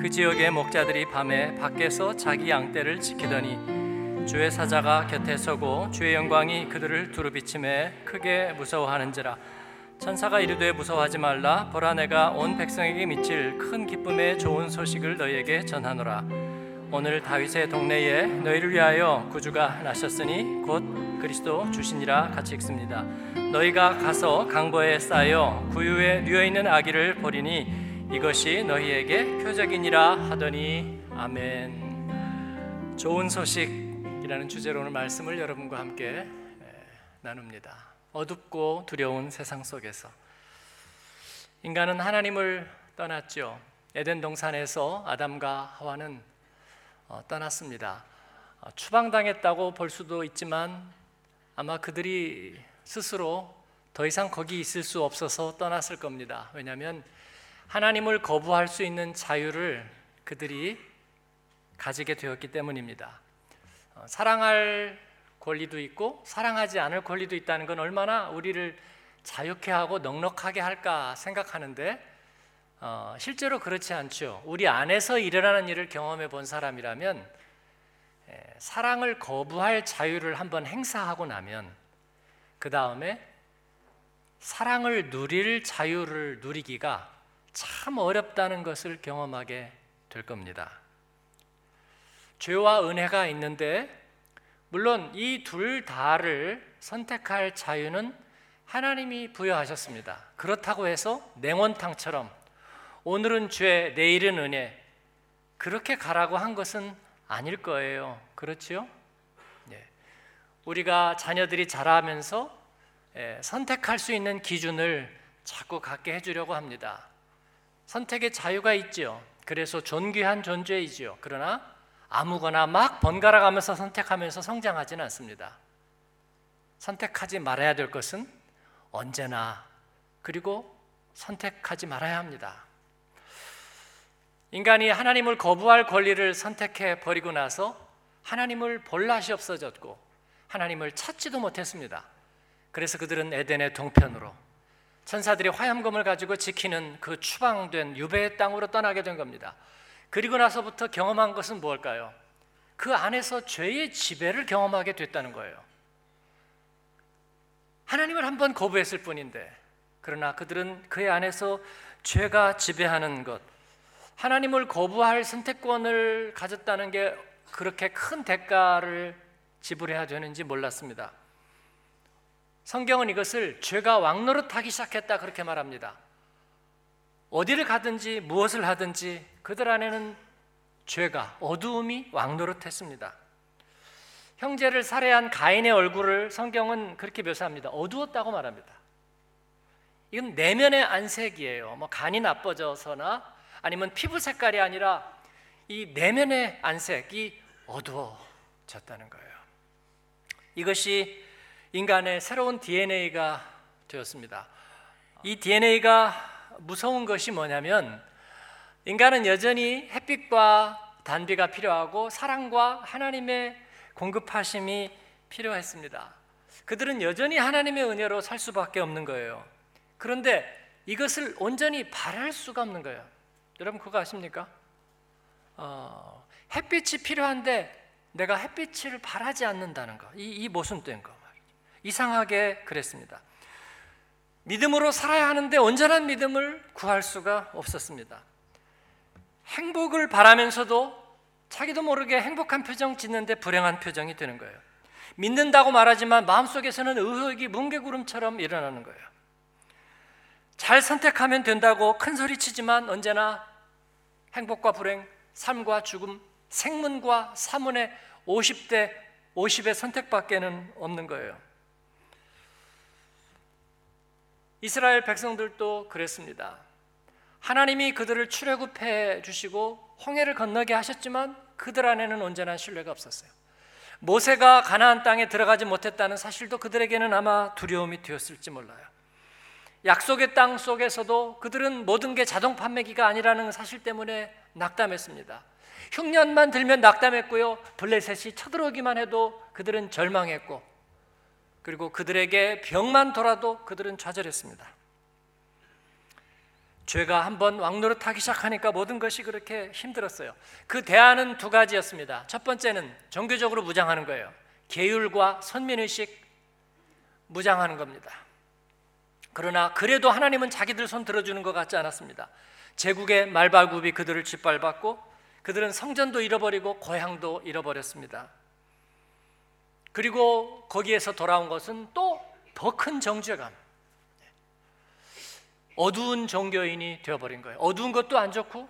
그 지역의 목자들이 밤에 밖에서 자기 양떼를 지키더니 주의 사자가 곁에 서고 주의 영광이 그들을 두루 비침에 크게 무서워하는지라. 천사가 이르되 무서워하지 말라. 보라 내가 온 백성에게 미칠 큰 기쁨의 좋은 소식을 너희에게 전하노라. 오늘 다윗의 동네에 너희를 위하여 구주가 나셨으니 곧 그리스도 주시니라 같이 읽습니다. 너희가 가서 강보에 쌓여 구유에 누워 있는 아기를 보리니 이것이 너희에게 표적이니라 하더니 아멘. 좋은 소식이라는 주제로 오늘 말씀을 여러분과 함께 나눕니다. 어둡고 두려운 세상 속에서 인간은 하나님을 떠났죠. 에덴 동산에서 아담과 하와는 어, 떠났습니다. 어, 추방당했다고 볼 수도 있지만 아마 그들이 스스로 더 이상 거기 있을 수 없어서 떠났을 겁니다. 왜냐하면 하나님을 거부할 수 있는 자유를 그들이 가지게 되었기 때문입니다. 어, 사랑할 권리도 있고 사랑하지 않을 권리도 있다는 건 얼마나 우리를 자유케 하고 넉넉하게 할까 생각하는데 어, 실제로 그렇지 않죠. 우리 안에서 일어나는 일을 경험해 본 사람이라면 에, 사랑을 거부할 자유를 한번 행사하고 나면 그 다음에 사랑을 누릴 자유를 누리기가 참 어렵다는 것을 경험하게 될 겁니다. 죄와 은혜가 있는데 물론 이 둘 다를 선택할 자유는 하나님이 부여하셨습니다. 그렇다고 해서 냉원탕처럼 오늘은 죄, 내일은 은혜 그렇게 가라고 한 것은 아닐 거예요. 그렇지요? 네. 우리가 자녀들이 자라면서 예, 선택할 수 있는 기준을 자꾸 갖게 해주려고 합니다. 선택의 자유가 있지요. 그래서 존귀한 존재이지요. 그러나 아무거나 막 번갈아 가면서 선택하면서 성장하지는 않습니다. 선택하지 말아야 될 것은 언제나 그리고 선택하지 말아야 합니다. 인간이 하나님을 거부할 권리를 선택해 버리고 나서 하나님을 볼 낯이 없어졌고 하나님을 찾지도 못했습니다. 그래서 그들은 에덴의 동편으로 천사들이 화염검을 가지고 지키는 그 추방된 유배의 땅으로 떠나게 된 겁니다. 그리고 나서부터 경험한 것은 무엇일까요? 그 안에서 죄의 지배를 경험하게 됐다는 거예요. 하나님을 한 번 거부했을 뿐인데, 그러나 그들은 그의 안에서 죄가 지배하는 것, 하나님을 거부할 선택권을 가졌다는 게 그렇게 큰 대가를 지불해야 되는지 몰랐습니다. 성경은 이것을 죄가 왕노릇하기 시작했다 그렇게 말합니다. 어디를 가든지 무엇을 하든지 그들 안에는 죄가 어두움이 왕노릇했습니다. 형제를 살해한 가인의 얼굴을 성경은 그렇게 묘사합니다. 어두웠다고 말합니다. 이건 내면의 안색이에요. 뭐 간이 나빠져서나 아니면 피부 색깔이 아니라 이 내면의 안색이 어두워졌다는 거예요. 이것이 인간의 새로운 DNA가 되었습니다. 이 DNA가 무서운 것이 뭐냐면 인간은 여전히 햇빛과 단비가 필요하고 사랑과 하나님의 공급하심이 필요했습니다. 그들은 여전히 하나님의 은혜로 살 수밖에 없는 거예요. 그런데 이것을 온전히 바랄 수가 없는 거예요. 여러분 그거 아십니까? 어, 햇빛이 필요한데 내가 햇빛을 바라지 않는다는 거. 이, 이 모순된 거. 이상하게 그랬습니다. 믿음으로 살아야 하는데 온전한 믿음을 구할 수가 없었습니다. 행복을 바라면서도 자기도 모르게 행복한 표정 짓는데 불행한 표정이 되는 거예요. 믿는다고 말하지만 마음속에서는 의혹이 뭉게구름처럼 일어나는 거예요. 잘 선택하면 된다고 큰 소리 치지만 언제나 행복과 불행, 삶과 죽음, 생문과 사문의 50대 50의 선택밖에는 없는 거예요. 이스라엘 백성들도 그랬습니다. 하나님이 그들을 출애굽해 주시고 홍해를 건너게 하셨지만 그들 안에는 온전한 신뢰가 없었어요. 모세가 가나안 땅에 들어가지 못했다는 사실도 그들에게는 아마 두려움이 되었을지 몰라요. 약속의 땅 속에서도 그들은 모든 게 자동 판매기가 아니라는 사실 때문에 낙담했습니다. 흉년만 들면 낙담했고요. 블레셋이 쳐들어오기만 해도 그들은 절망했고 그리고 그들에게 병만 돌아도 그들은 좌절했습니다. 죄가 한번 왕노릇하기 시작하니까 모든 것이 그렇게 힘들었어요. 그 대안은 두 가지였습니다. 첫 번째는 종교적으로 무장하는 거예요. 계율과 선민의식 무장하는 겁니다. 그러나 그래도 하나님은 자기들 손 들어주는 것 같지 않았습니다. 제국의 말발굽이 그들을 짓밟았고 그들은 성전도 잃어버리고 고향도 잃어버렸습니다. 그리고 거기에서 돌아온 것은 또 더 큰 정죄감. 어두운 종교인이 되어버린 거예요. 어두운 것도 안 좋고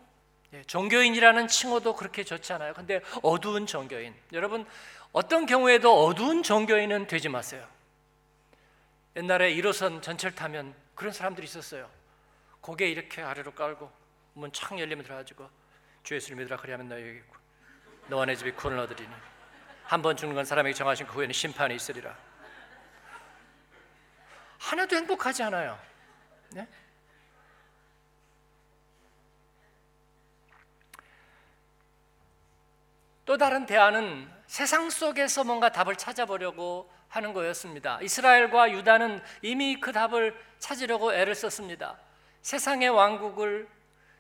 예, 종교인이라는 칭호도 그렇게 좋지 않아요. 근데 어두운 종교인. 여러분 어떤 경우에도 어두운 종교인은 되지 마세요. 옛날에 1호선 전철 타면 그런 사람들이 있었어요. 고개 이렇게 아래로 깔고 문 창 열리면 들어가지고 주 예수를 믿으라 그리하면 너에게 있고 너와 내 집이 구원을 얻으리니 한 번 죽는 건 사람에게 정하신 그 후에는 심판이 있으리라. 하나도 행복하지 않아요. 네? 또 다른 대안은 세상 속에서 뭔가 답을 찾아보려고 하는 거였습니다. 이스라엘과 유다는 이미 그 답을 찾으려고 애를 썼습니다. 세상의 왕국을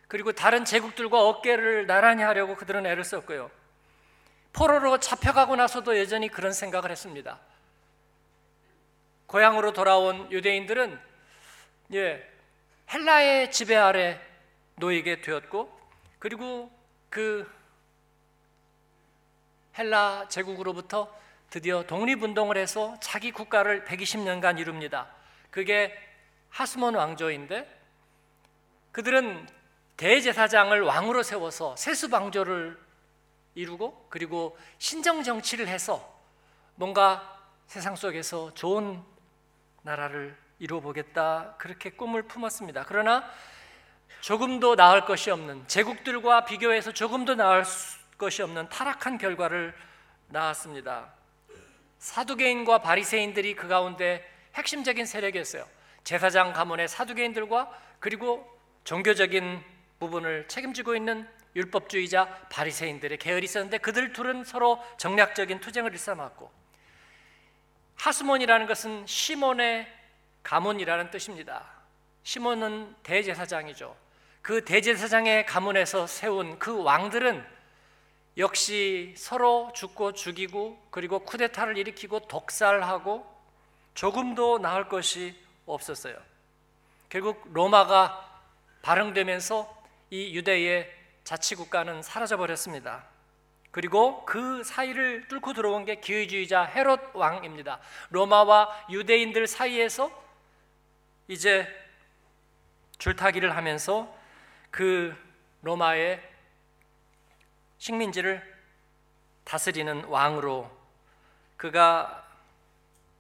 그리고 다른 제국들과 어깨를 나란히 하려고 그들은 애를 썼고요. 포로로 잡혀가고 나서도 여전히 그런 생각을 했습니다. 고향으로 돌아온 유대인들은 예, 헬라의 지배 아래 놓이게 되었고 그리고 그 헬라 제국으로부터 드디어 독립운동을 해서 자기 국가를 120년간 이룹니다. 그게 하스몬 왕조인데 그들은 대제사장을 왕으로 세워서 세수방조를 이루고 그리고 신정 정치를 해서 뭔가 세상 속에서 좋은 나라를 이루어 보겠다 그렇게 꿈을 품었습니다. 그러나 조금도 나을 것이 없는 제국들과 비교해서 조금도 나을 것이 없는 타락한 결과를 낳았습니다. 사두개인과 바리새인들이 그 가운데 핵심적인 세력이었어요. 제사장 가문의 사두개인들과 그리고 종교적인 부분을 책임지고 있는 율법주의자 바리새인들의 계열이 있었는데 그들 둘은 서로 정략적인 투쟁을 일삼았고 하스몬이라는 것은 시몬의 가문이라는 뜻입니다. 시몬은 대제사장이죠. 그 대제사장의 가문에서 세운 그 왕들은 역시 서로 죽고 죽이고 그리고 쿠데타를 일으키고 독살하고 조금도 나을 것이 없었어요. 결국 로마가 발흥되면서 이 유대의 자치국가는 사라져 버렸습니다. 그리고 그 사이를 뚫고 들어온 게 기회주의자 헤롯 왕입니다. 로마와 유대인들 사이에서 이제 줄타기를 하면서 그 로마의 식민지를 다스리는 왕으로 그가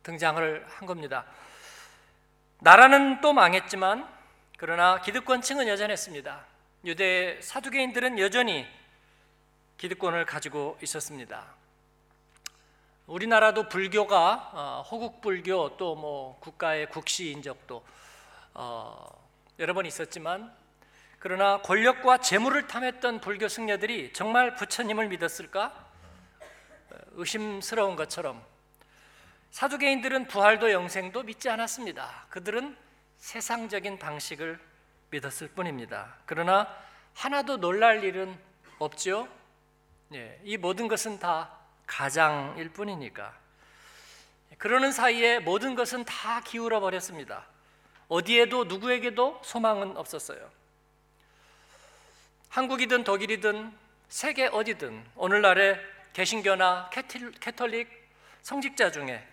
등장을 한 겁니다. 나라는 또 망했지만 그러나 기득권층은 여전했습니다. 유대 사두개인들은 여전히 기득권을 가지고 있었습니다. 우리나라도 불교가 어, 호국 불교 또 뭐 국가의 국시 인 적도 어, 여러 번 있었지만 그러나 권력과 재물을 탐했던 불교 승려들이 정말 부처님을 믿었을까? 의심스러운 것처럼 사두개인들은 부활도 영생도 믿지 않았습니다. 그들은 세상적인 방식을 믿었을 뿐입니다. 그러나 하나도 놀랄 일은 없죠. 예, 이 모든 것은 다 가장일 뿐이니까. 그러는 사이에 모든 것은 다 기울어 버렸습니다. 어디에도 누구에게도 소망은 없었어요. 한국이든 독일이든 세계 어디든 오늘날의 개신교나 캐톨릭 성직자 중에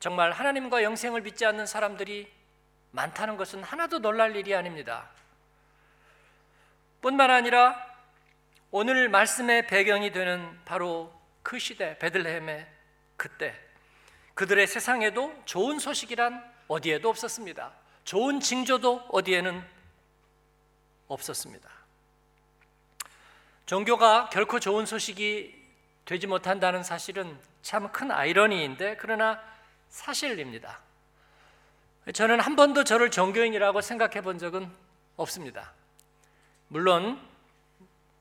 정말 하나님과 영생을 믿지 않는 사람들이 많다는 것은 하나도 놀랄 일이 아닙니다. 뿐만 아니라 오늘 말씀의 배경이 되는 바로 그 시대 베들레헴의 그때 그들의 세상에도 좋은 소식이란 어디에도 없었습니다. 좋은 징조도 어디에는 없었습니다. 종교가 결코 좋은 소식이 되지 못한다는 사실은 참 큰 아이러니인데 그러나 사실입니다. 저는 한 번도 저를 종교인이라고 생각해 본 적은 없습니다. 물론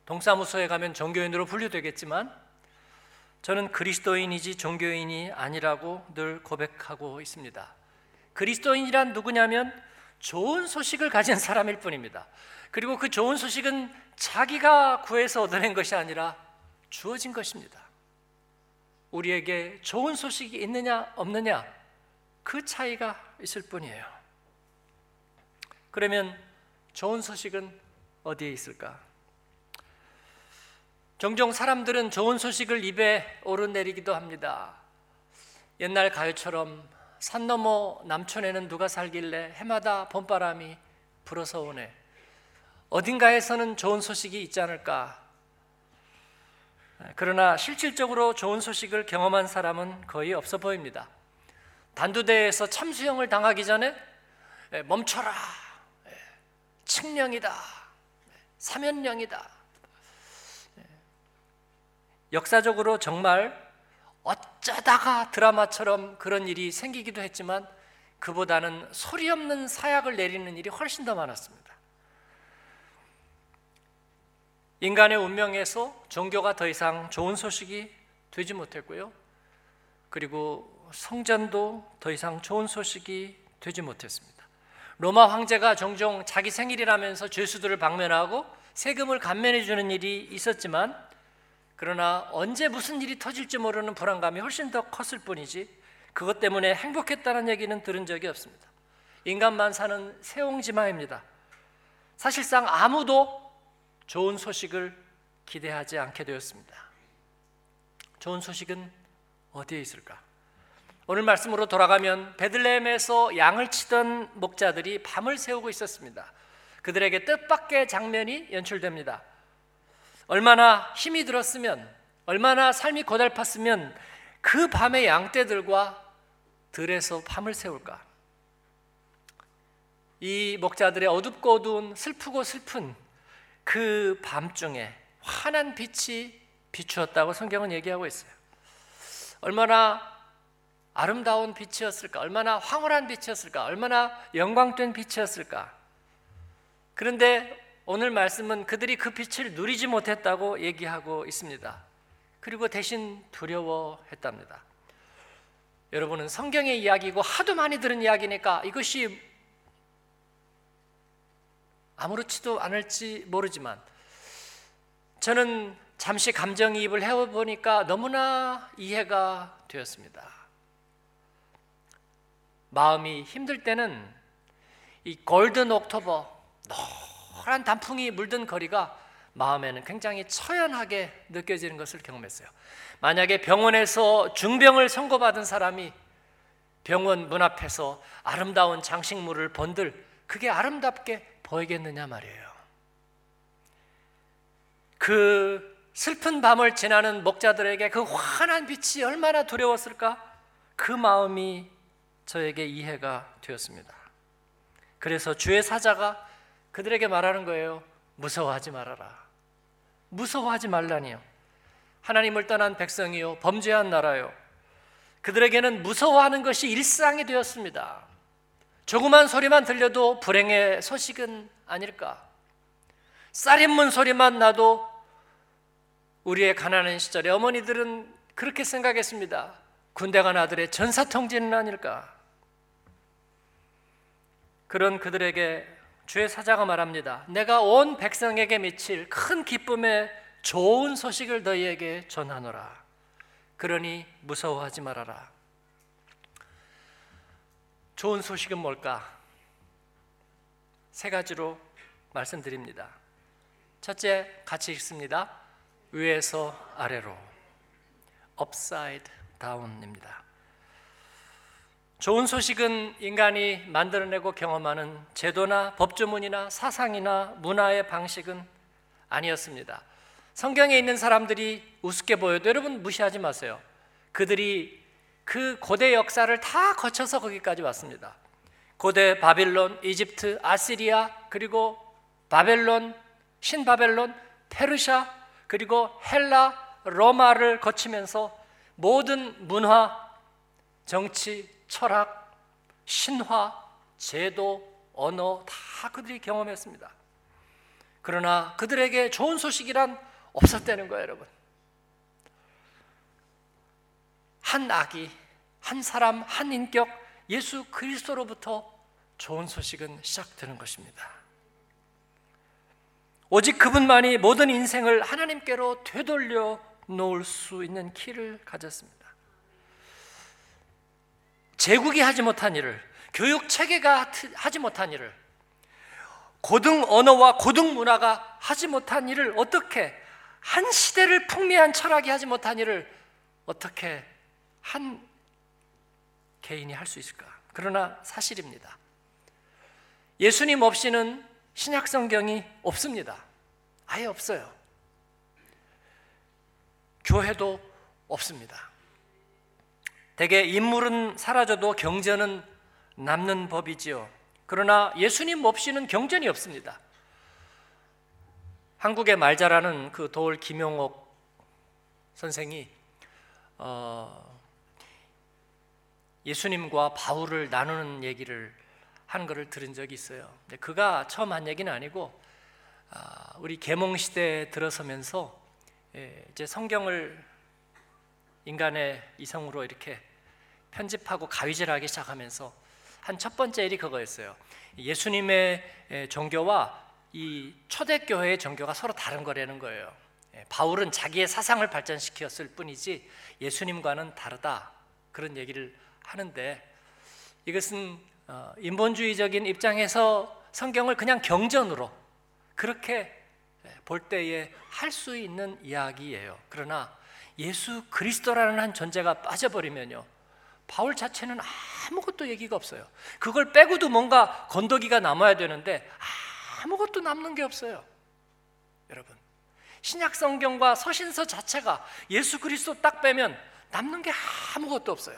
동사무소에 가면 종교인으로 분류되겠지만 저는 그리스도인이지 종교인이 아니라고 늘 고백하고 있습니다. 그리스도인이란 누구냐면 좋은 소식을 가진 사람일 뿐입니다. 그리고 그 좋은 소식은 자기가 구해서 얻어낸 것이 아니라 주어진 것입니다. 우리에게 좋은 소식이 있느냐 없느냐 그 차이가 있을 뿐이에요. 그러면 좋은 소식은 어디에 있을까? 종종 사람들은 좋은 소식을 입에 오르내리기도 합니다. 옛날 가요처럼 산 너머 남촌에는 누가 살길래 해마다 봄바람이 불어서 오네. 어딘가에서는 좋은 소식이 있지 않을까? 그러나 실질적으로 좋은 소식을 경험한 사람은 거의 없어 보입니다. 단두대에서 참수형을 당하기 전에 멈춰라. 칙령이다. 사면령이다. 역사적으로 정말 어쩌다가 드라마처럼 그런 일이 생기기도 했지만 그보다는 소리 없는 사약을 내리는 일이 훨씬 더 많았습니다. 인간의 운명에서 종교가 더 이상 좋은 소식이 되지 못했고요. 그리고 성전도 더 이상 좋은 소식이 되지 못했습니다. 로마 황제가 종종 자기 생일이라면서 죄수들을 방면하고 세금을 감면해 주는 일이 있었지만 그러나 언제 무슨 일이 터질지 모르는 불안감이 훨씬 더 컸을 뿐이지 그것 때문에 행복했다는 얘기는 들은 적이 없습니다. 인간만 사는 세옹지마입니다. 사실상 아무도 좋은 소식을 기대하지 않게 되었습니다. 좋은 소식은 어디에 있을까? 오늘 말씀으로 돌아가면 베들레헴에서 양을 치던 목자들이 밤을 새우고 있었습니다. 그들에게 뜻밖의 장면이 연출됩니다. 얼마나 힘이 들었으면, 얼마나 삶이 고달팠으면 그 밤에 양떼들과 들에서 밤을 새울까? 이 목자들의 어둡고 어두운 슬프고 슬픈 그 밤중에 환한 빛이 비추었다고 성경은 얘기하고 있어요. 얼마나 아름다운 빛이었을까? 얼마나 황홀한 빛이었을까? 얼마나 영광된 빛이었을까? 그런데 오늘 말씀은 그들이 그 빛을 누리지 못했다고 얘기하고 있습니다. 그리고 대신 두려워했답니다. 여러분은 성경의 이야기고 하도 많이 들은 이야기니까 이것이 아무렇지도 않을지 모르지만 저는 잠시 감정이입을 해보니까 너무나 이해가 되었습니다. 마음이 힘들 때는 이 골든 옥토버 노란 단풍이 물든 거리가 마음에는 굉장히 처연하게 느껴지는 것을 경험했어요. 만약에 병원에서 중병을 선고받은 사람이 병원 문 앞에서 아름다운 장식물을 본들 그게 아름답게 보이겠느냐 말이에요. 그 슬픈 밤을 지나는 목자들에게 그 환한 빛이 얼마나 두려웠을까? 그 마음이 저에게 이해가 되었습니다. 그래서 주의 사자가 그들에게 말하는 거예요. 무서워하지 말아라. 무서워하지 말라니요. 하나님을 떠난 백성이요. 범죄한 나라요. 그들에게는 무서워하는 것이 일상이 되었습니다. 조그만 소리만 들려도 불행의 소식은 아닐까? 쌀인문 소리만 나도 우리의 가난한 시절에 어머니들은 그렇게 생각했습니다. 군대 간 아들의 전사통지는 아닐까? 그런 그들에게 주의 사자가 말합니다. 내가 온 백성에게 미칠 큰 기쁨의 좋은 소식을 너희에게 전하노라. 그러니 무서워하지 말아라. 좋은 소식은 뭘까? 세 가지로 말씀드립니다. 첫째, 같이 읽습니다. 위에서 아래로. upside down입니다. 좋은 소식은 인간이 만들어내고 경험하는 제도나 법조문이나 사상이나 문화의 방식은 아니었습니다. 성경에 있는 사람들이 우습게 보여도 여러분 무시하지 마세요. 그들이 그 고대 역사를 다 거쳐서 거기까지 왔습니다. 고대 바빌론, 이집트, 아시리아, 그리고 바벨론, 신바벨론, 페르샤, 그리고 헬라, 로마를 거치면서 모든 문화, 정치, 철학, 신화, 제도, 언어 다 그들이 경험했습니다. 그러나 그들에게 좋은 소식이란 없었다는 거예요, 여러분. 한 아기, 한 사람, 한 인격, 예수 그리스도로부터 좋은 소식은 시작되는 것입니다. 오직 그분만이 모든 인생을 하나님께로 되돌려 놓을 수 있는 키를 가졌습니다. 제국이 하지 못한 일을, 교육 체계가 하지 못한 일을, 고등 언어와 고등 문화가 하지 못한 일을 어떻게 한 시대를 풍미한 철학이 하지 못한 일을 어떻게 한 개인이 할 수 있을까? 그러나 사실입니다. 예수님 없이는 신약 성경이 없습니다. 아예 없어요. 교회도 없습니다. 대개 인물은 사라져도 경전은 남는 법이지요. 그러나 예수님 없이는 경전이 없습니다. 한국의 말 잘하는 그 도울 김용옥 선생이 어, 예수님과 바울을 나누는 얘기를 한 것을 들은 적이 있어요. 그가 처음 한 얘기는 아니고 아, 우리 계몽 시대에 들어서면서 예, 이제 성경을 인간의 이성으로 이렇게 편집하고 가위질하기 시작하면서 한 첫 번째 일이 그거였어요. 예수님의 종교와 이 초대교회의 종교가 서로 다른 거라는 거예요. 예, 바울은 자기의 사상을 발전시켰을 뿐이지 예수님과는 다르다 그런 얘기를 하는데 이것은 어, 인본주의적인 입장에서 성경을 그냥 경전으로 그렇게 볼 때에 할 수 있는 이야기예요. 그러나 예수 그리스도라는 한 존재가 빠져버리면요. 바울 자체는 아무것도 얘기가 없어요. 그걸 빼고도 뭔가 건더기가 남아야 되는데 아무것도 남는 게 없어요. 여러분. 신약 성경과 서신서 자체가 예수 그리스도 딱 빼면 남는 게 아무것도 없어요.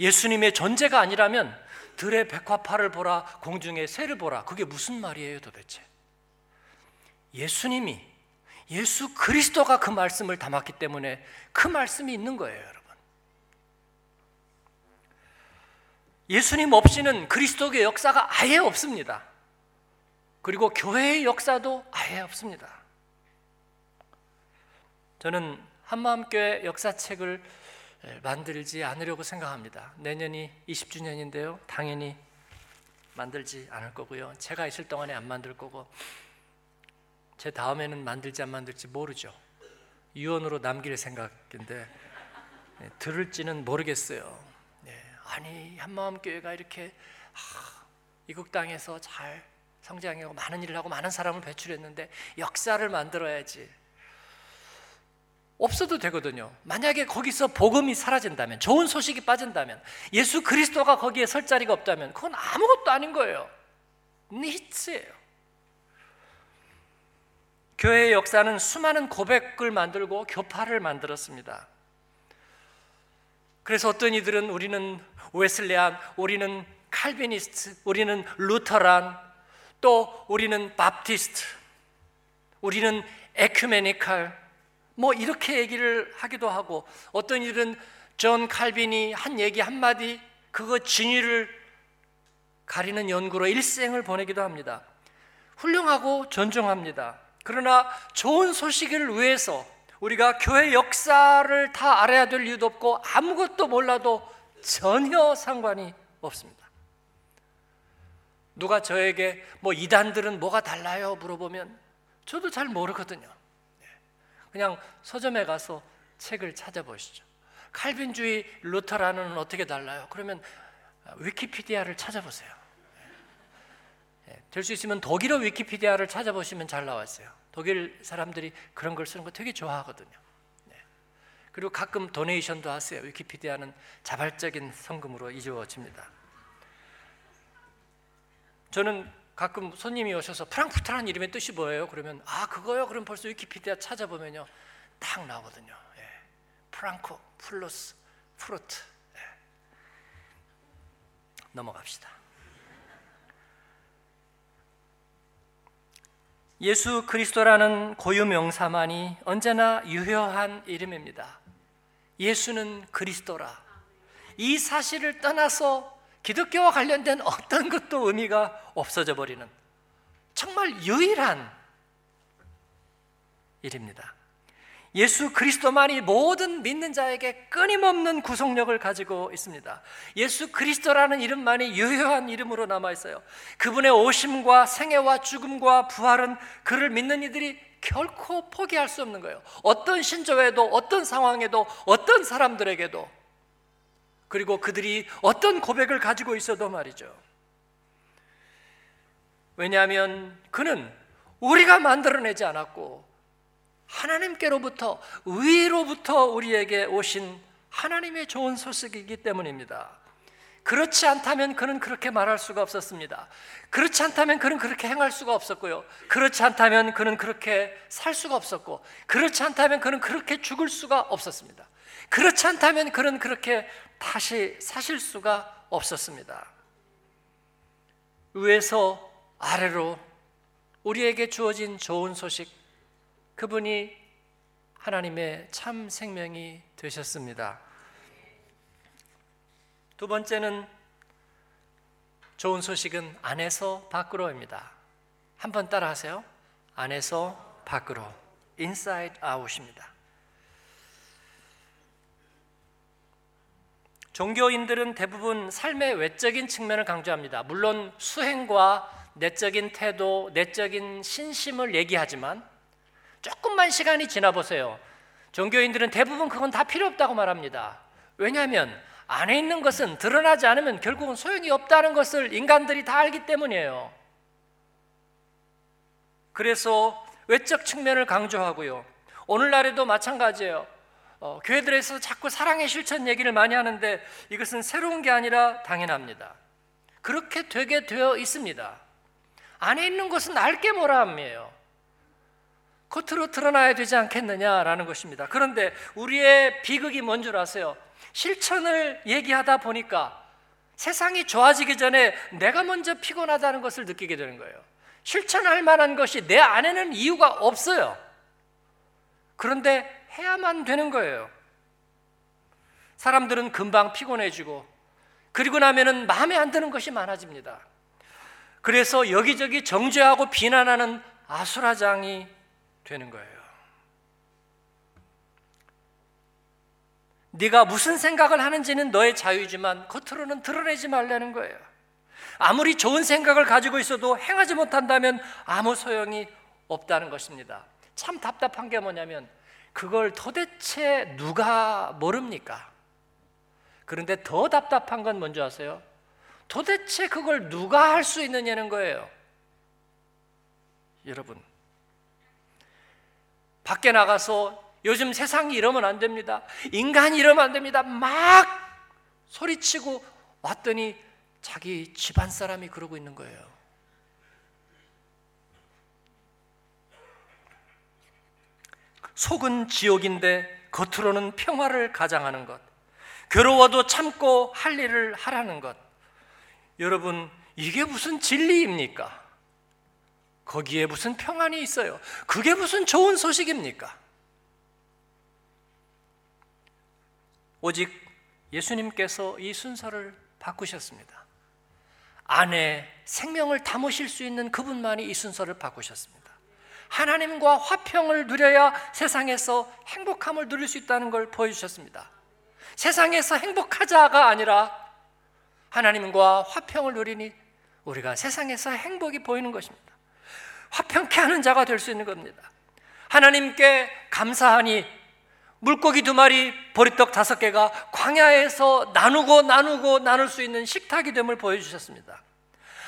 예수님의 존재가 아니라면 들의 백화파를 보라 공중의 새를 보라 그게 무슨 말이에요 도대체 예수님이 예수 그리스도가 그 말씀을 담았기 때문에 그 말씀이 있는 거예요 여러분 예수님 없이는 그리스도의 역사가 아예 없습니다 그리고 교회의 역사도 아예 없습니다 저는 한마음교회 역사책을 만들지 않으려고 생각합니다. 내년이 20주년인데요. 당연히 만들지 않을 거고요. 제가 있을 동안에 안 만들 거고 제 다음에는 만들지 안 만들지 모르죠. 유언으로 남길 생각인데 네, 들을지는 모르겠어요. 네, 아니 한마음 교회가 이렇게 하, 이국 땅에서 잘 성장하고 많은 일을 하고 많은 사람을 배출했는데 역사를 만들어야지. 없어도 되거든요. 만약에 거기서 복음이 사라진다면, 좋은 소식이 빠진다면, 예수 그리스도가 거기에 설 자리가 없다면, 그건 아무것도 아닌 거예요. 니츠예요. 교회의 역사는 수많은 고백을 만들고 교파를 만들었습니다. 그래서 어떤 이들은 우리는 Wesleyan, 우리는 Calvinist, 우리는 Lutheran, 또 우리는 Baptist, 우리는 ecumenical, 뭐 이렇게 얘기를 하기도 하고 어떤 이는 존 칼빈이 한 얘기 한마디 그거 진위를 가리는 연구로 일생을 보내기도 합니다. 훌륭하고 존중합니다. 그러나 좋은 소식을 위해서 우리가 교회 역사를 다 알아야 될 이유도 없고 아무것도 몰라도 전혀 상관이 없습니다. 누가 저에게 뭐 이단들은 뭐가 달라요? 물어보면 저도 잘 모르거든요. 그냥 서점에 가서 책을 찾아보시죠. 칼빈주의 루터라는 어떻게 달라요? 그러면 위키피디아를 찾아보세요. 예, 될수 있으면 독일어 위키피디아를 찾아보시면 잘 나왔어요. 독일 사람들이 그런 걸 쓰는 거 되게 좋아하거든요. 네. 그리고 가끔 도네이션도 하세요. 위키피디아는 자발적인 성금으로 이루어집니다. 저는 가끔 손님이 오셔서 프랑크푸르트라는 이름의 뜻이 뭐예요? 그러면 아 그거요? 그럼 벌써 위키피디아 찾아보면요 딱 나오거든요. 예. 프랑코 플러스 프루트 예. 넘어갑시다. 예수 그리스도라는 고유 명사만이 언제나 유효한 이름입니다. 예수는 그리스도라. 이 사실을 떠나서 기독교와 관련된 어떤 것도 의미가 없어져 버리는 정말 유일한 일입니다. 예수 그리스도만이 모든 믿는 자에게 끊임없는 구속력을 가지고 있습니다. 예수 그리스도라는 이름만이 유효한 이름으로 남아 있어요. 그분의 오심과 생애와 죽음과 부활은 그를 믿는 이들이 결코 포기할 수 없는 거예요. 어떤 신조에도 어떤 상황에도 어떤 사람들에게도 그리고 그들이 어떤 고백을 가지고 있어도 말이죠. 왜냐하면 그는 우리가 만들어내지 않았고 하나님께로부터 위로부터 우리에게 오신 하나님의 좋은 소식이기 때문입니다. 그렇지 않다면 그는 그렇게 말할 수가 없었습니다. 그렇지 않다면 그는 그렇게 행할 수가 없었고요. 그렇지 않다면 그는 그렇게 살 수가 없었고, 그렇지 않다면 그는 그렇게 죽을 수가 없었습니다. 그렇지 않다면 그는 그렇게 다시 사실 수가 없었습니다. 위에서 아래로 우리에게 주어진 좋은 소식, 그분이 하나님의 참 생명이 되셨습니다. 두 번째는 좋은 소식은 안에서 밖으로입니다. 한번 따라 하세요. 안에서 밖으로. inside out입니다. 종교인들은 대부분 삶의 외적인 측면을 강조합니다. 물론 수행과 내적인 태도, 내적인 신심을 얘기하지만 조금만 시간이 지나 보세요. 종교인들은 대부분 그건 다 필요 없다고 말합니다. 왜냐하면 안에 있는 것은 드러나지 않으면 결국은 소용이 없다는 것을 인간들이 다 알기 때문이에요. 그래서 외적 측면을 강조하고요. 오늘날에도 마찬가지예요. 어, 교회들에서 자꾸 사랑의 실천 얘기를 많이 하는데 이것은 새로운 게 아니라 당연합니다. 그렇게 되게 되어 있습니다. 안에 있는 것은 알게 뭐라함이에요. 겉으로 드러나야 되지 않겠느냐라는 것입니다. 그런데 우리의 비극이 뭔 줄 아세요? 실천을 얘기하다 보니까 세상이 좋아지기 전에 내가 먼저 피곤하다는 것을 느끼게 되는 거예요. 실천할 만한 것이 내 안에는 이유가 없어요. 그런데 해야만 되는 거예요. 사람들은 금방 피곤해지고 그리고 나면은 마음에 안 드는 것이 많아집니다. 그래서 여기저기 정죄하고 비난하는 아수라장이 되는 거예요. 네가 무슨 생각을 하는지는 너의 자유지만 겉으로는 드러내지 말라는 거예요. 아무리 좋은 생각을 가지고 있어도 행하지 못한다면 아무 소용이 없다는 것입니다. 참 답답한 게 뭐냐면 그걸 도대체 누가 모릅니까? 그런데 더 답답한 건 뭔지 아세요? 도대체 그걸 누가 할 수 있느냐는 거예요. 여러분, 밖에 나가서 요즘 세상이 이러면 안 됩니다. 인간이 이러면 안 됩니다. 막 소리치고 왔더니 자기 집안 사람이 그러고 있는 거예요. 속은 지옥인데 겉으로는 평화를 가장하는 것. 괴로워도 참고 할 일을 하라는 것. 여러분, 이게 무슨 진리입니까? 거기에 무슨 평안이 있어요? 그게 무슨 좋은 소식입니까? 오직 예수님께서 이 순서를 바꾸셨습니다. 안에 생명을 담으실 수 있는 그분만이 이 순서를 바꾸셨습니다. 하나님과 화평을 누려야 세상에서 행복함을 누릴 수 있다는 걸 보여주셨습니다. 세상에서 행복하자가 아니라 하나님과 화평을 누리니 우리가 세상에서 행복이 보이는 것입니다. 화평케 하는 자가 될 수 있는 겁니다. 하나님께 감사하니 물고기 두 마리, 보리떡 다섯 개가 광야에서 나누고 나누고 나눌 수 있는 식탁이 됨을 보여주셨습니다.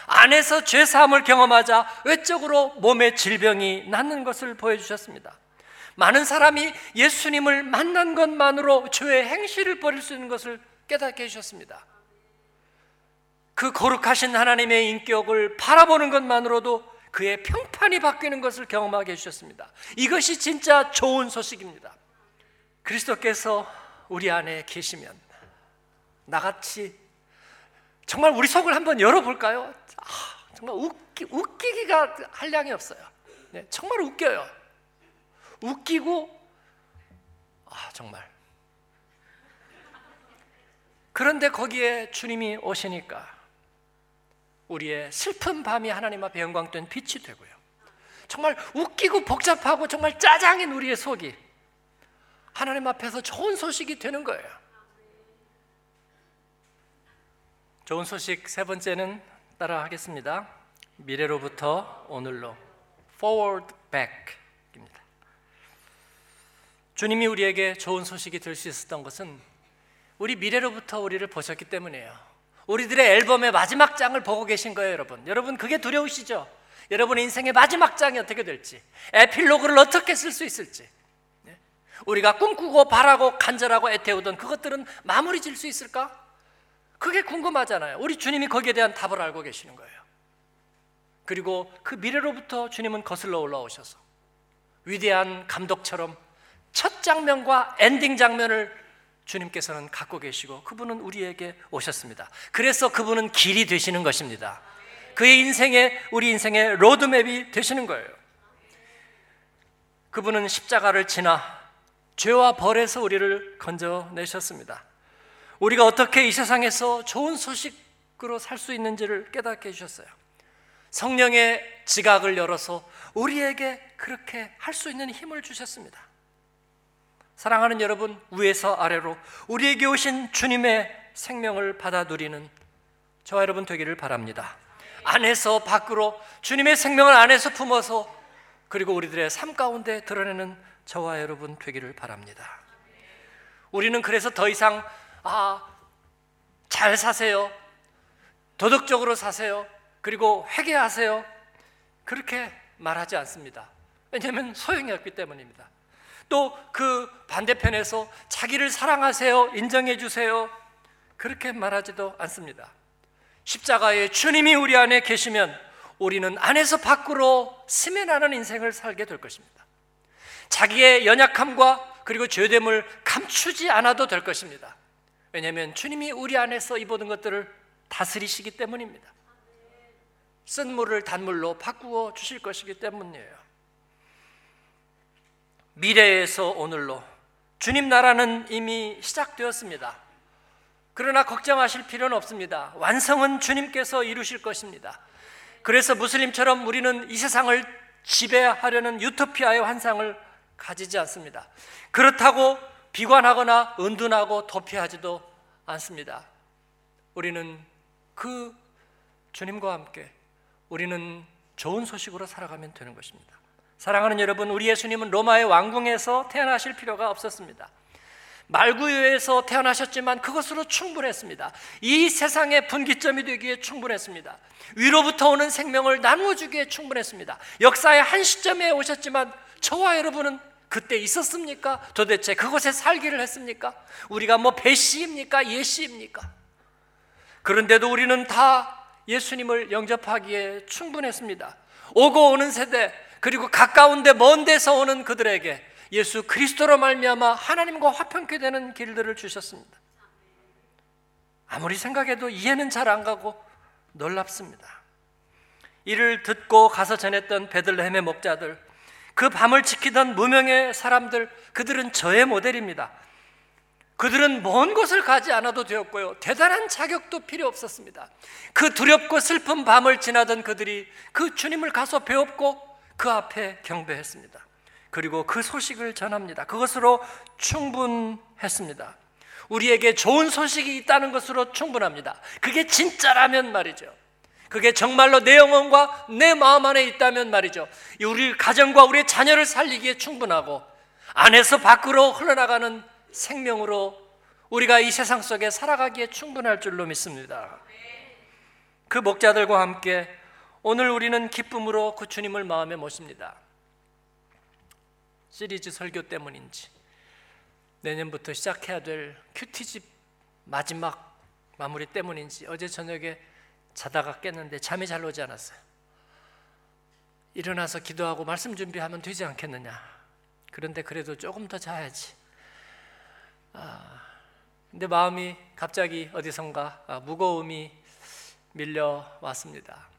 안에서 죄 사함을 경험하자 외적으로 몸에 질병이 낫는 것을 보여주셨습니다. 많은 사람이 예수님을 만난 것만으로 죄의 행실을 버릴 수 있는 것을 깨닫게 해주셨습니다. 그 거룩하신 하나님의 인격을 바라보는 것만으로도 그의 평판이 바뀌는 것을 경험하게 해주셨습니다. 이것이 진짜 좋은 소식입니다. 그리스도께서 우리 안에 계시면 나같이 정말 우리 속을 한번 열어볼까요? 아, 정말 웃기, 웃기기가 한량이 없어요. 네, 정말 웃겨요. 웃기고 아 정말 그런데 거기에 주님이 오시니까 우리의 슬픈 밤이 하나님 앞에 영광된 빛이 되고요. 정말 웃기고 복잡하고 정말 짜장인 우리의 속이 하나님 앞에서 좋은 소식이 되는 거예요. 좋은 소식 세 번째는 따라 하겠습니다. 미래로부터 오늘로 forward back입니다. 주님이 우리에게 좋은 소식이 될 수 있었던 것은 우리 미래로부터 우리를 보셨기 때문이에요. 우리들의 앨범의 마지막 장을 보고 계신 거예요, 여러분. 여러분 그게 두려우시죠? 여러분의 인생의 마지막 장이 어떻게 될지, 에필로그를 어떻게 쓸 수 있을지, 네? 우리가 꿈꾸고 바라고 간절하고 애태우던 그것들은 마무리 질 수 있을까? 그게 궁금하잖아요. 우리 주님이 거기에 대한 답을 알고 계시는 거예요. 그리고 그 미래로부터 주님은 거슬러 올라오셔서 위대한 감독처럼 첫 장면과 엔딩 장면을 주님께서는 갖고 계시고 그분은 우리에게 오셨습니다. 그래서 그분은 길이 되시는 것입니다. 그의 인생의 우리 인생의 로드맵이 되시는 거예요. 그분은 십자가를 지나 죄와 벌에서 우리를 건져내셨습니다. 우리가 어떻게 이 세상에서 좋은 소식으로 살 수 있는지를 깨닫게 해주셨어요. 성령의 지각을 열어서 우리에게 그렇게 할 수 있는 힘을 주셨습니다. 사랑하는 여러분, 위에서 아래로 우리에게 오신 주님의 생명을 받아 누리는 저와 여러분 되기를 바랍니다. 안에서 밖으로 주님의 생명을 안에서 품어서 그리고 우리들의 삶 가운데 드러내는 저와 여러분 되기를 바랍니다. 우리는 그래서 더 이상 아, 잘 사세요. 도덕적으로 사세요. 그리고 회개하세요. 그렇게 말하지 않습니다. 왜냐하면 소용이 없기 때문입니다. 또 그 반대편에서 자기를 사랑하세요. 인정해 주세요. 그렇게 말하지도 않습니다. 십자가에 주님이 우리 안에 계시면 우리는 안에서 밖으로 스며나는 인생을 살게 될 것입니다. 자기의 연약함과 그리고 죄됨을 감추지 않아도 될 것입니다. 왜냐하면 주님이 우리 안에서 이 모든 것들을 다스리시기 때문입니다. 쓴 물을 단물로 바꾸어 주실 것이기 때문이에요. 미래에서 오늘로 주님 나라는 이미 시작되었습니다. 그러나 걱정하실 필요는 없습니다. 완성은 주님께서 이루실 것입니다. 그래서 무슬림처럼 우리는 이 세상을 지배하려는 유토피아의 환상을 가지지 않습니다. 그렇다고 비관하거나 은둔하고 도피하지도 않습니다. 우리는 그 주님과 함께 우리는 좋은 소식으로 살아가면 되는 것입니다. 사랑하는 여러분, 우리 예수님은 로마의 왕궁에서 태어나실 필요가 없었습니다. 말구유에서 태어나셨지만 그것으로 충분했습니다. 이 세상의 분기점이 되기에 충분했습니다. 위로부터 오는 생명을 나누어 주기에 충분했습니다. 역사의 한 시점에 오셨지만 저와 여러분은 그때 있었습니까? 도대체 그곳에 살기를 했습니까? 우리가 뭐 배씨입니까? 예씨입니까? 그런데도 우리는 다 예수님을 영접하기에 충분했습니다. 오고 오는 세대 그리고 가까운데 먼 데서 오는 그들에게 예수 그리스도로 말미암아 하나님과 화평케 되는 길들을 주셨습니다. 아무리 생각해도 이해는 잘 안 가고 놀랍습니다. 이를 듣고 가서 전했던 베들레헴의 목자들 그 밤을 지키던 무명의 사람들, 그들은 저의 모델입니다. 그들은 먼 곳을 가지 않아도 되었고요. 대단한 자격도 필요 없었습니다. 그 두렵고 슬픈 밤을 지나던 그들이 그 주님을 가서 배웠고 그 앞에 경배했습니다. 그리고 그 소식을 전합니다. 그것으로 충분했습니다. 우리에게 좋은 소식이 있다는 것으로 충분합니다. 그게 진짜라면 말이죠. 그게 정말로 내 영혼과 내 마음 안에 있다면 말이죠. 우리 가정과 우리 자녀를 살리기에 충분하고 안에서 밖으로 흘러나가는 생명으로 우리가 이 세상 속에 살아가기에 충분할 줄로 믿습니다. 그 목자들과 함께 오늘 우리는 기쁨으로 그 주님을 마음에 모십니다. 시리즈 설교 때문인지 내년부터 시작해야 될 큐티집 마지막 마무리 때문인지 어제 저녁에 자다가 깼는데 잠이 잘 오지 않았어요. 일어나서 기도하고 말씀 준비하면 되지 않겠느냐. 그런데 그래도 조금 더 자야지. 아, 근데 마음이 갑자기 어디선가 아, 무거움이 밀려왔습니다.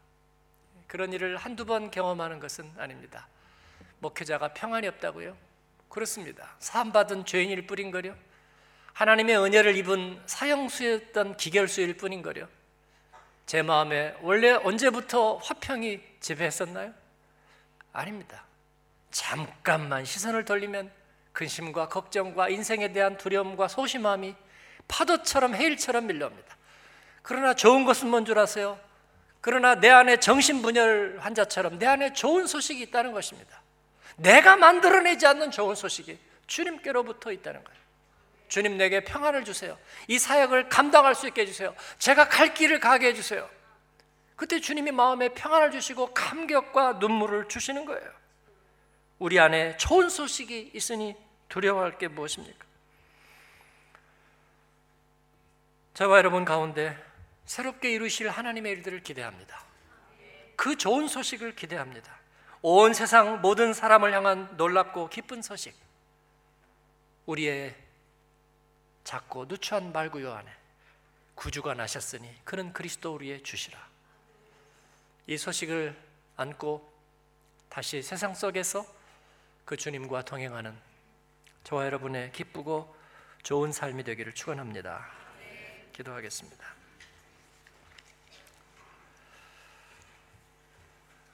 그런 일을 한두 번 경험하는 것은 아닙니다. 목회자가 평안이 없다고요? 그렇습니다. 사함받은 죄인일 뿐인거려? 하나님의 은혜를 입은 사형수였던 기결수일 뿐인거려? 제 마음에 원래 언제부터 화평이 지배했었나요? 아닙니다. 잠깐만 시선을 돌리면 근심과 걱정과 인생에 대한 두려움과 소심함이 파도처럼 해일처럼 밀려옵니다. 그러나 좋은 것은 뭔 줄 아세요? 그러나 내 안에 정신분열 환자처럼 내 안에 좋은 소식이 있다는 것입니다. 내가 만들어내지 않는 좋은 소식이 주님께로부터 있다는 거예요. 주님 내게 평안을 주세요. 이 사역을 감당할 수 있게 해주세요. 제가 갈 길을 가게 해주세요. 그때 주님이 마음에 평안을 주시고 감격과 눈물을 주시는 거예요. 우리 안에 좋은 소식이 있으니 두려워할 게 무엇입니까? 저와 여러분 가운데 새롭게 이루실 하나님의 일들을 기대합니다. 그 좋은 소식을 기대합니다. 온 세상 모든 사람을 향한 놀랍고 기쁜 소식. 우리의 작고 누추한 말구요 안에 구주가 나셨으니 그는 그리스도 우리의 주시라. 이 소식을 안고 다시 세상 속에서 그 주님과 동행하는 저와 여러분의 기쁘고 좋은 삶이 되기를 축원합니다. 기도하겠습니다.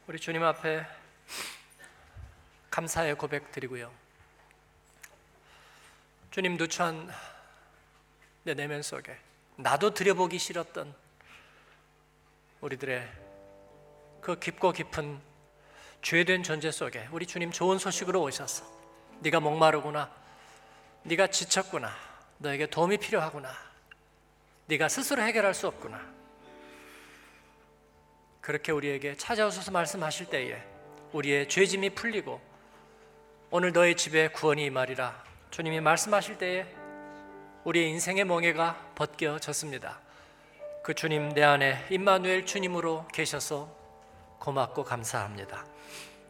우리 주님 앞에 감사의 고백 드리고요. 주님 누추한 내 내면 속에 나도 들여보기 싫었던 우리들의 그 깊고 깊은 죄된 존재 속에 우리 주님 좋은 소식으로 오셔서 네가 목마르구나 네가 지쳤구나 너에게 도움이 필요하구나 네가 스스로 해결할 수 없구나 그렇게 우리에게 찾아오셔서 말씀하실 때에 우리의 죄짐이 풀리고 오늘 너의 집에 구원이 임하리라 주님이 말씀하실 때에 우리의 인생의 멍해가 벗겨졌습니다. 그 주님 내 안에 임마누엘 주님으로 계셔서 고맙고 감사합니다.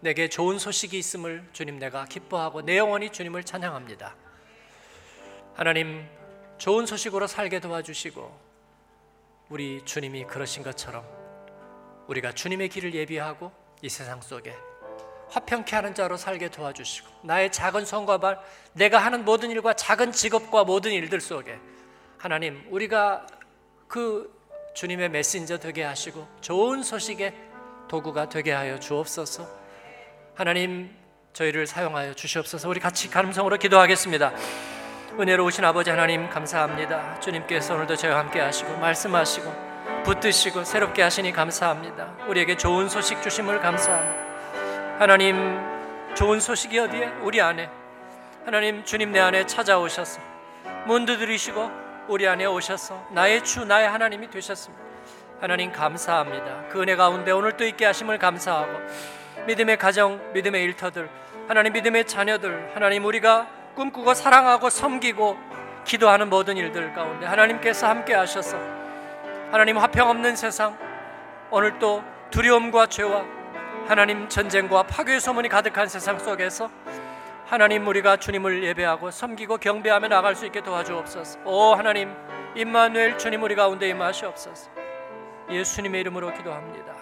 내게 좋은 소식이 있음을 주님 내가 기뻐하고 내 영혼이 주님을 찬양합니다. 하나님 좋은 소식으로 살게 도와주시고 우리 주님이 그러신 것처럼 우리가 주님의 길을 예비하고 이 세상 속에 화평케 하는 자로 살게 도와주시고 나의 작은 손과 발 내가 하는 모든 일과 작은 직업과 모든 일들 속에 하나님 우리가 그 주님의 메신저 되게 하시고 좋은 소식의 도구가 되게 하여 주옵소서. 하나님 저희를 사용하여 주시옵소서. 우리 같이 감성으로 기도하겠습니다. 은혜로우신 아버지 하나님 감사합니다. 주님께서 오늘도 저희와 함께 하시고 말씀하시고 붙드시고 새롭게 하시니 감사합니다 우리에게 좋은 소식 주심을 감사합니다 하나님 좋은 소식이 어디에 우리 안에 하나님 주님 내 안에 찾아오셔서 문 두드리시고 우리 안에 오셔서 나의 주 나의 하나님이 되셨습니다. 하나님 감사합니다. 그 은혜 가운데 오늘 또 있게 하심을 감사하고 믿음의 가정, 믿음의 일터들, 하나님 믿음의 자녀들, 하나님 우리가 꿈꾸고 사랑하고 섬기고 기도하는 모든 일들 가운데 하나님께서 함께 하셔서 하나님 화평 없는 세상 오늘 또 두려움과 죄와 하나님 전쟁과 파괴 소문이 가득한 세상 속에서 하나님 우리가 주님을 예배하고 섬기고 경배하며 나갈 수 있게 도와주옵소서. 오 하나님 임마누엘 주님 우리 가운데 임하시옵소서. 예수님의 이름으로 기도합니다.